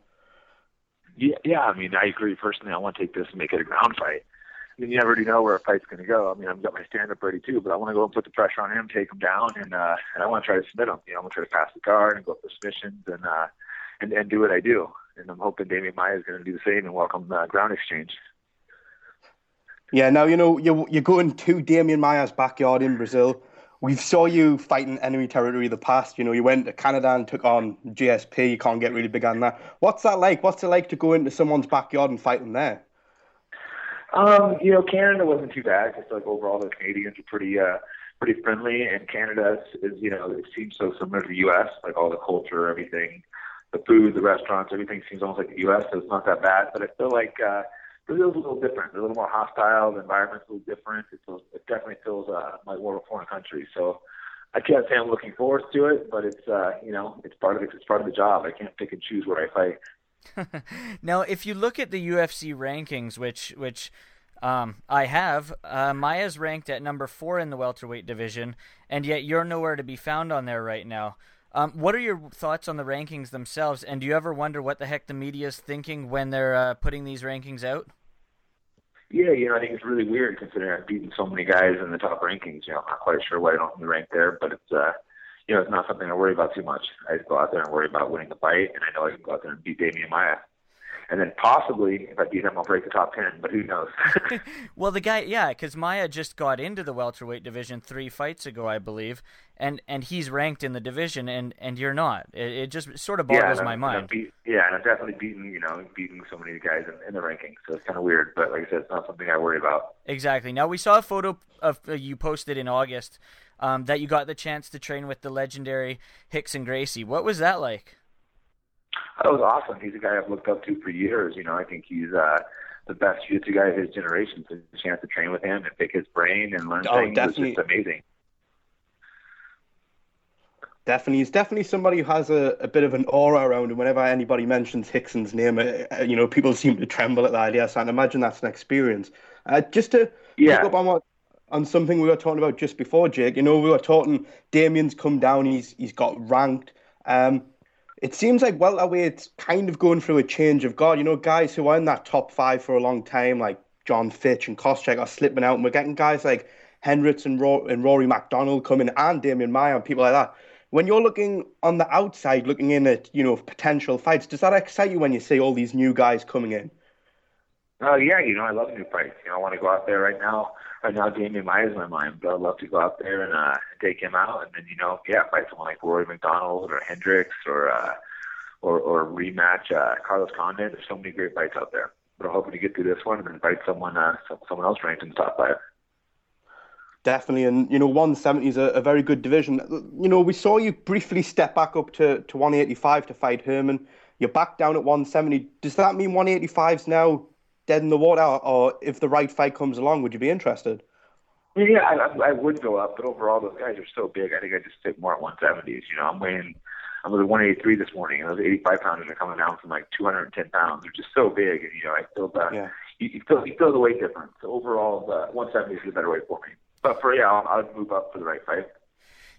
Yeah, yeah. I mean, I agree. Personally, I want to take this and make it a ground fight. I mean, you never really know where a fight's going to go. I mean, I've got my stand-up ready too, but I want to go and put the pressure on him, take him down, and uh, and I want to try to submit him. You know, I'm going to try to pass the guard and go for submissions and uh, and and do what I do. And I'm hoping Demian Maia is going to do the same and welcome the ground exchange. Yeah, now you know you're you're going to Demian Maia's backyard in Brazil. We saw you fighting enemy territory in the past. You know, you went to Canada and took on GSP. You can't get really big on that. What's that like? What's it like to go into someone's backyard and fight them there? Um, you know, Canada wasn't too bad. Feel like overall the Canadians are pretty uh pretty friendly and Canada is, is you know, it seems so similar to the US, like all the culture, everything, the food, the restaurants, everything seems almost like the US, so it's not that bad. But I feel like uh Brazil's a little different. They're a little more hostile, the environment's a little different. It feels it definitely feels uh like of a foreign country. So I can't say I'm looking forward to it, but it's uh, you know, it's part of it, it's part of the job. I can't pick and choose where I fight. now, if you look at the UFC rankings, which which um, I have, uh, Maia's ranked at number four in the welterweight division, and yet you're nowhere to be found on there right now. Um, what are your thoughts on the rankings themselves, and do you ever wonder what the heck the media is thinking when they're uh, putting these rankings out? Yeah, you know, I think it's really weird considering I've beaten so many guys in the top rankings. You know, I'm not quite sure why I don't rank there, but it's uh, you know, it's not something I worry about too much. I just go out there and worry about winning the fight, and I know I can go out there and beat Demian Maia. And then possibly, if I beat him, I'll break the top ten. But who knows? well, the guy, yeah, because Maia just got into the welterweight division three fights ago, I believe, and and he's ranked in the division, and and you're not. It, it just sort of boggles yeah, my mind. Beat, yeah, and I've definitely beaten you know, beating so many guys in, in the rankings. So it's kind of weird, but like I said, it's not something I worry about. Exactly. Now we saw a photo of uh, you posted in August um, that you got the chance to train with the legendary Hickson Gracie. What was that like? That was awesome. He's a guy I've looked up to for years. You know, I think he's uh, the best jiu-jitsu guy of his generation. So the chance to train with him and pick his brain and learn Oh, things definitely. was just amazing. Definitely, he's definitely somebody who has a, a bit of an aura around him. Whenever anybody mentions Hickson's name, uh, uh, you know, people seem to tremble at the idea. So I can imagine that's an experience. Uh, just to Yeah. pick up on what on something we were talking about just before, Jake. You know, we were talking. Demian's come down. He's he's got ranked. Um, it seems like welterweight's kind of going through a change of guard. You know, guys who are in that top five for a long time, like Jon Fitch and Koscheck, are slipping out, and we're getting guys like Hendricks and, Ro- and Rory MacDonald coming, and Demian Maia and people like that. When you're looking on the outside, looking in at you know potential fights, does that excite you when you see all these new guys coming in? Oh yeah, you know I love new fights. You know I want to go out there right now. Right now, Demian Maia's in my mind, but I'd love to go out there and uh, take him out, and then you know, yeah, fight someone like Rory MacDonald or Hendricks or uh, or or rematch uh, Carlos Condit. There's so many great fights out there. But I'm hoping to get through this one and then fight someone uh, some- someone else ranked in the top five. Definitely, and you know, 170 is a, a very good division. You know, we saw you briefly step back up to, to 185 to fight Herman. You're back down at 170. Does that mean 185's now dead in the water, or if the right fight comes along, would you be interested? Yeah, yeah, I, I- I would go up, but overall those guys are so big. I think I just stick more at 170s. You know, I'm weighing, I'm at 183 this morning, and those 85 pounders are coming down from like 210 pounds. They're just so big, and you know, I feel the Yeah. you, you feel you feel the weight difference. So overall, the 170 is the better weight for me. But for yeah, I'll, I'll move up for the right fight.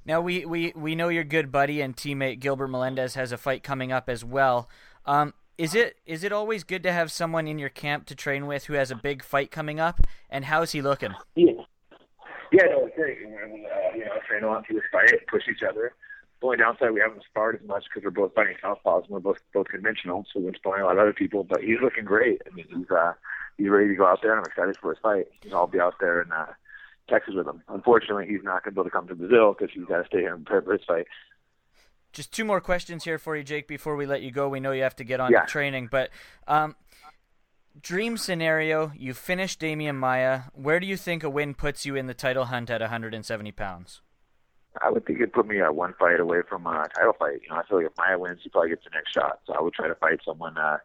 Now we, we, we know your good buddy and teammate Gilbert Melendez has a fight coming up as well. Um, is it is it always good to have someone in your camp to train with who has a big fight coming up? And how's he looking? Yeah. Yeah, no, it's great. And, uh, you know, train on to this fight, push each other. The only downside we haven't sparred as much because we're both fighting southpaws and we're both both conventional, so we're sparring a lot of other people. But he's looking great. I mean, he's uh, he's ready to go out there, and I'm excited for his fight. I'll be out there in uh, Texas with him. Unfortunately, he's not going to be able to come to Brazil because he's got to stay here and prepare for his fight. Just two more questions here for you, Jake, before we let you go. We know you have to get on Yeah. to training, but um, dream scenario: you finish Demian Maia. Where do you think a win puts you in the title hunt at 170 pounds? I would think it'd put me uh, one fight away from a title fight. You know, I feel like if Maia wins, he probably gets the next shot. So I would try to fight someone, uh,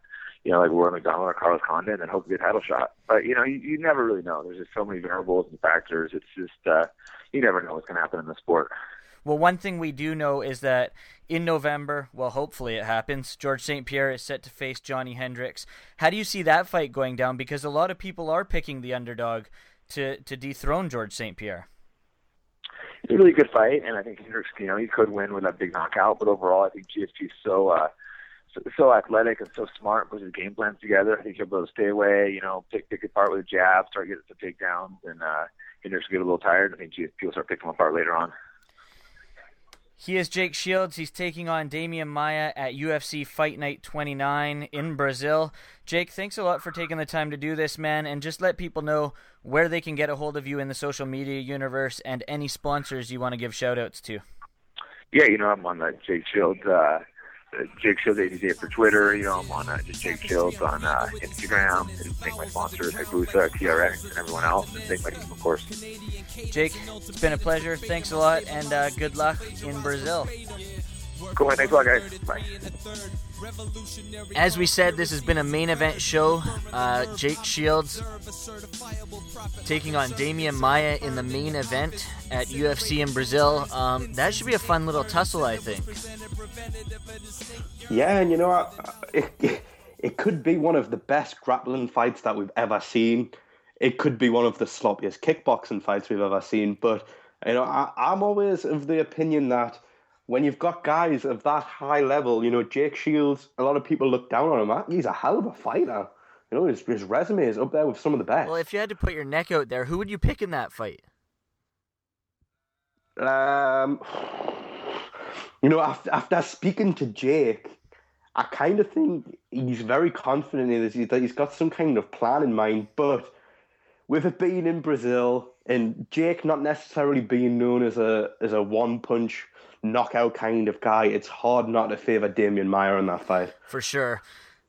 you know, like Roy McDonald or Carlos Condit, and hope to get a title shot. But you know, you, you never really know. There's just so many variables and factors. It's just uh, you never know what's going to happen in the sport. Well, one thing we do know is that in November, well, hopefully it happens, George St. Pierre is set to face Johnny Hendricks. How do you see that fight going down? Because a lot of people are picking the underdog to, to dethrone George St. Pierre. It's a really good fight, and I think Hendricks, you know, he could win with that big knockout. But overall, I think GSP is so uh, so, so athletic and so smart, puts his game plans together. I think he'll be able to stay away, you know, pick pick apart with a jab, start getting some takedowns, and uh, Hendricks will get a little tired. I think GSP will start picking him apart later on. He is Jake Shields. He's taking on Demian Maia at UFC Fight Night 29 in Brazil. Jake, thanks a lot for taking the time to do this, man, and just let people know where they can get a hold of you in the social media universe and any sponsors you want to give shout outs to. Yeah, you know, I'm on the Jake Shields, uh, Jake Shields 88 for Twitter. You know, I'm on uh, just Jake Shields on uh, Instagram. And thank my sponsors, Hayabusa, TRX, and everyone else. And thank my team, of course. Jake, it's been a pleasure. Thanks a lot, and uh, good luck in Brazil. Cool, man. Thanks a lot, guys. Bye. As we said, this has been a main event show. Uh, Jake Shields taking on Demian Maia in the main event at UFC in Brazil. Um, that should be a fun little tussle, I think. Yeah, and you know, I- I- it, it could be one of the best grappling fights that we've ever seen. It could be one of the sloppiest kickboxing fights we've ever seen. But you know, I, I'm always of the opinion that when you've got guys of that high level, you know, Jake Shields, a lot of people look down on him. Ah, He's a hell of a fighter. You know, his, his resume is up there with some of the best. Well, if you had to put your neck out there, who would you pick in that fight? Um, you know, after, after speaking to Jake, I kind of think he's very confident in this. That he's got some kind of plan in mind. But with it being in Brazil and Jake not necessarily being known as a as a one punch knockout kind of guy, it's hard not to favour Demian Maia in that fight. For sure.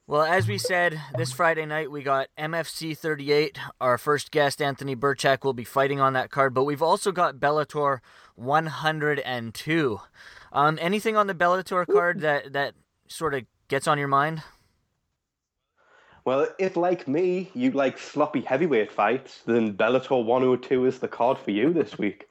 Well, as we said, this Friday night we got MFC 38. Our first guest, Anthony Birchak, will be fighting on that card, but we've also got Bellator 102. Um, anything on the Bellator card that, that sort of gets on your mind? Well, if like me, you like sloppy heavyweight fights, then Bellator 102 is the card for you this week.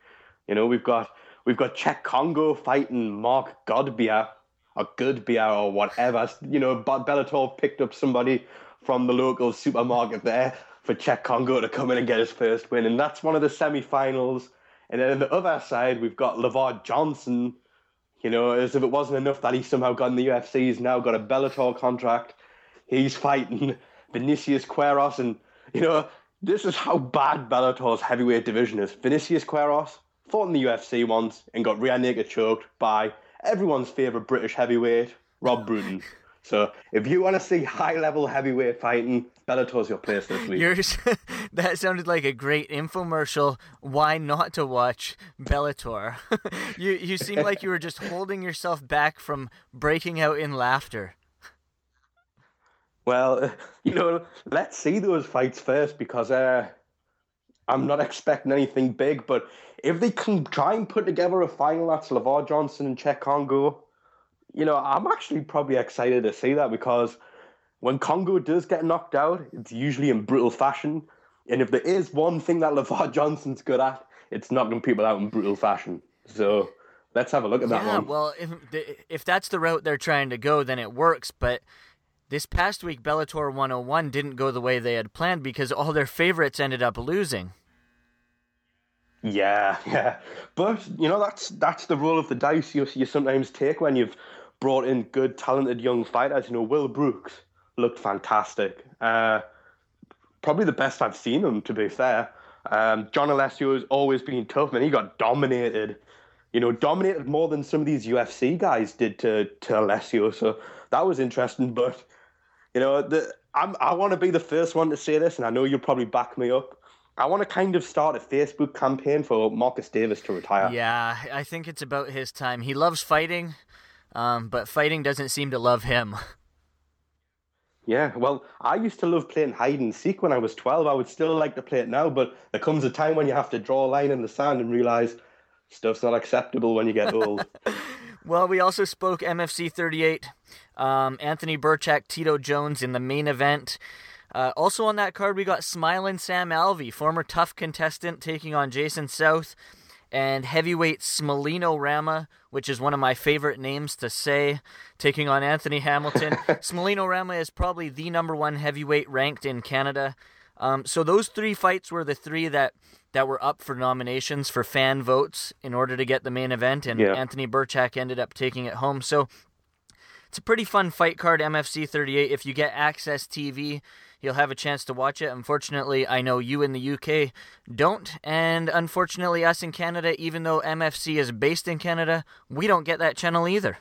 You know, we've got we've got Cheick Kongo fighting Mark Godbeer or Goodbeer or whatever. You know, Bellator picked up somebody from the local supermarket there for Cheick Kongo to come in and get his first win, and that's one of the semi-finals. And then on the other side, we've got Lavar Johnson. You know, as if it wasn't enough that he somehow got in the UFC, he's now got a Bellator contract he's fighting Vinicius Queiroz. and you know this is how bad Bellator's heavyweight division is. Vinicius Queiroz fought in the UFC once and got rear naked choked by everyone's favorite British heavyweight, Rob Broughton. So if you want to see high level heavyweight fighting, Bellator's your place this week. Yours, that sounded like a great infomercial. Why not to watch Bellator? you you seem like you were just holding yourself back from breaking out in laughter. Well, you know, let's see those fights first because uh, I'm not expecting anything big. But if they can try and put together a final that's Lavar Johnson and Cheick Kongo, you know, I'm actually probably excited to see that because when Kongo does get knocked out, it's usually in brutal fashion. And if there is one thing that Lavar Johnson's good at, it's knocking people out in brutal fashion. So let's have a look at that one. yeah, one. well, if if that's the route they're trying to go, then it works. But this past week, Bellator 101 didn't go the way they had planned because all their favorites ended up losing. Yeah, yeah, but you know that's that's the roll of the dice you you sometimes take when you've brought in good, talented young fighters. You know, Will Brooks looked fantastic. Uh, probably the best I've seen him, to be fair. Um, John Alessio has always been tough, man. He got dominated. You know, dominated more than some of these UFC guys did to to Alessio. So that was interesting. But you know, the, I'm, I want to be the first one to say this, and I know you'll probably back me up. I want to kind of start a Facebook campaign for Marcus Davis to retire. Yeah, I think it's about his time. He loves fighting, um, but fighting doesn't seem to love him. Yeah, well, I used to love playing hide and seek when I was 12. I would still like to play it now, but there comes a time when you have to draw a line in the sand and realize stuff's not acceptable when you get old. well, we also spoke MFC 38, um, Anthony Birchak, Tito Jones in the main event. Uh, also on that card, we got Smiling Sam Alvey, former tough contestant, taking on Jason South, and heavyweight Smealinho Rama, which is one of my favorite names to say, taking on Anthony Hamilton. Smealinho Rama is probably the number one heavyweight ranked in Canada. Um, so those three fights were the three that that were up for nominations for fan votes in order to get the main event, and Yeah. Anthony Birchak ended up taking it home. So it's a pretty fun fight card, MFC 38. If you get AXS TV, you'll have a chance to watch it. Unfortunately, I know you in the UK don't, and unfortunately, us in Canada, even though MFC is based in Canada, we don't get that channel either.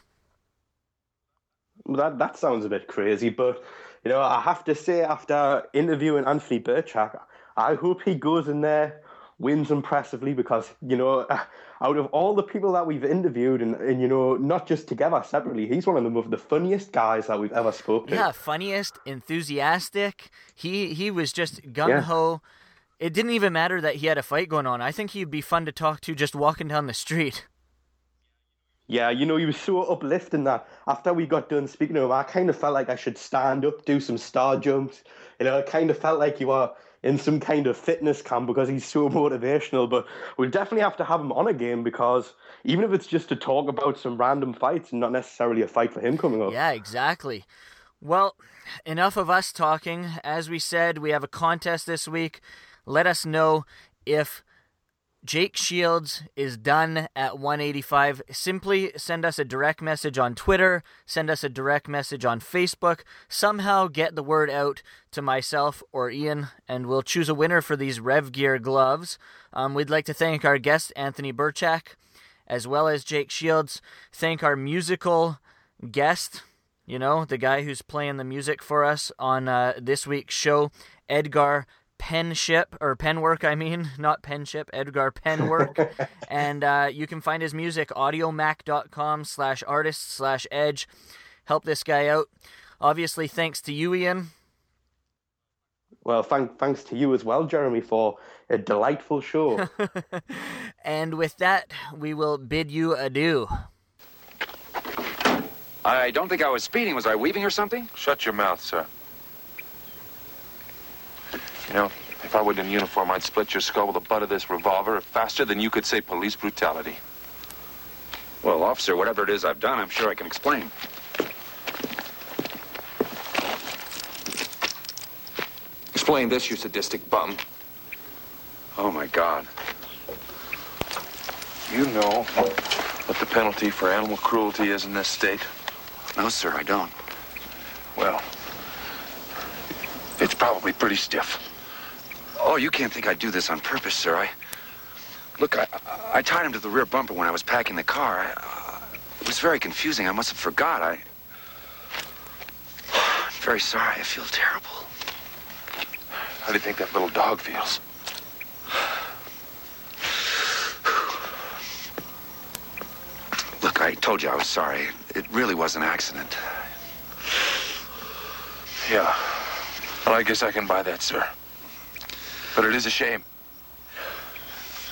That that sounds a bit crazy, but you know, I have to say, after interviewing Anthony Birchak, I hope he goes in there, wins impressively, because you know, out of all the people that we've interviewed, and, and you know, not just together separately, he's one of the, most, the funniest guys that we've ever spoken to. Yeah, funniest, enthusiastic. He he was just gung ho. Yeah. It didn't even matter that he had a fight going on. I think he'd be fun to talk to just walking down the street. Yeah, you know, he was so uplifting that after we got done speaking to him, I kind of felt like I should stand up, do some star jumps. You know, I kind of felt like you were in some kind of fitness camp because he's so motivational. But we'll definitely have to have him on again because even if it's just to talk about some random fights and not necessarily a fight for him coming up. Yeah, exactly. Well, enough of us talking. As we said, we have a contest this week. Let us know if Jake Shields is done at 185. Simply send us a direct message on Twitter, send us a direct message on Facebook. Somehow get the word out to myself or Ian, and we'll choose a winner for these Rev Gear gloves. Um, we'd like to thank our guest, Anthony Birchak, as well as Jake Shields. Thank our musical guest, you know, the guy who's playing the music for us on uh, this week's show, Edgar Penship, or Penwork, I mean, not Penship, Edgar Penwork. and uh, you can find his music, audiomack.com slash artist slash edge. Help this guy out. obviously, thanks to you, Ian. Well, thank, thanks to you as well, Jeremy, for a delightful show. and with that, we will bid you adieu. I don't think I was speeding. Was I weaving or something? Shut your mouth, sir. You know, if I were in uniform, I'd split your skull with the butt of this revolver faster than you could say police brutality. Well, officer, whatever it is I've done, I'm sure I can explain. Explain this, you sadistic bum. Oh, my God. You know what the penalty for animal cruelty is in this state? No, sir, I don't. Well, it's probably pretty stiff. Oh, you can't think I'd do this on purpose, sir. I... Look, I, I tied him to the rear bumper when I was packing the car. I, uh, it was very confusing. I must have forgot. I... I'm very sorry. I feel terrible. How do you think that little dog feels? Look, I told you I was sorry. It really was an accident. Yeah. Well, I guess I can buy that, sir. But it is a shame.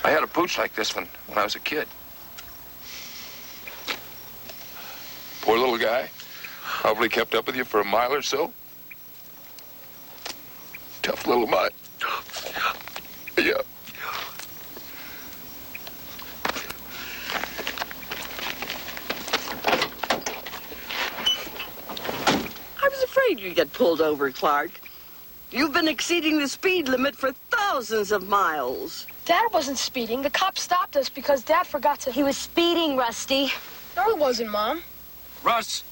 I had a pooch like this one when I was a kid. Poor little guy. Probably kept up with you for a mile or so. Tough little mutt. Yeah. I was afraid you'd get pulled over, Clark. You've been exceeding the speed limit for thousands of miles. Dad wasn't speeding. The cop stopped us because Dad forgot to. He was speeding, Rusty. No, he wasn't, Mom. Russ,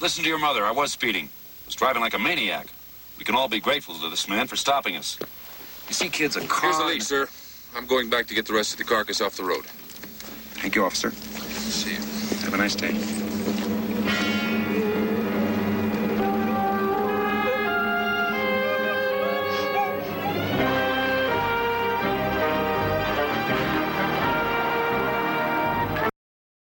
listen to your mother. I was speeding. I was driving like a maniac. We can all be grateful to this man for stopping us. You see, kids, a car. Here's the lease, sir. I'm going back to get the rest of the carcass off the road. Thank you, officer. See you. Have a nice day.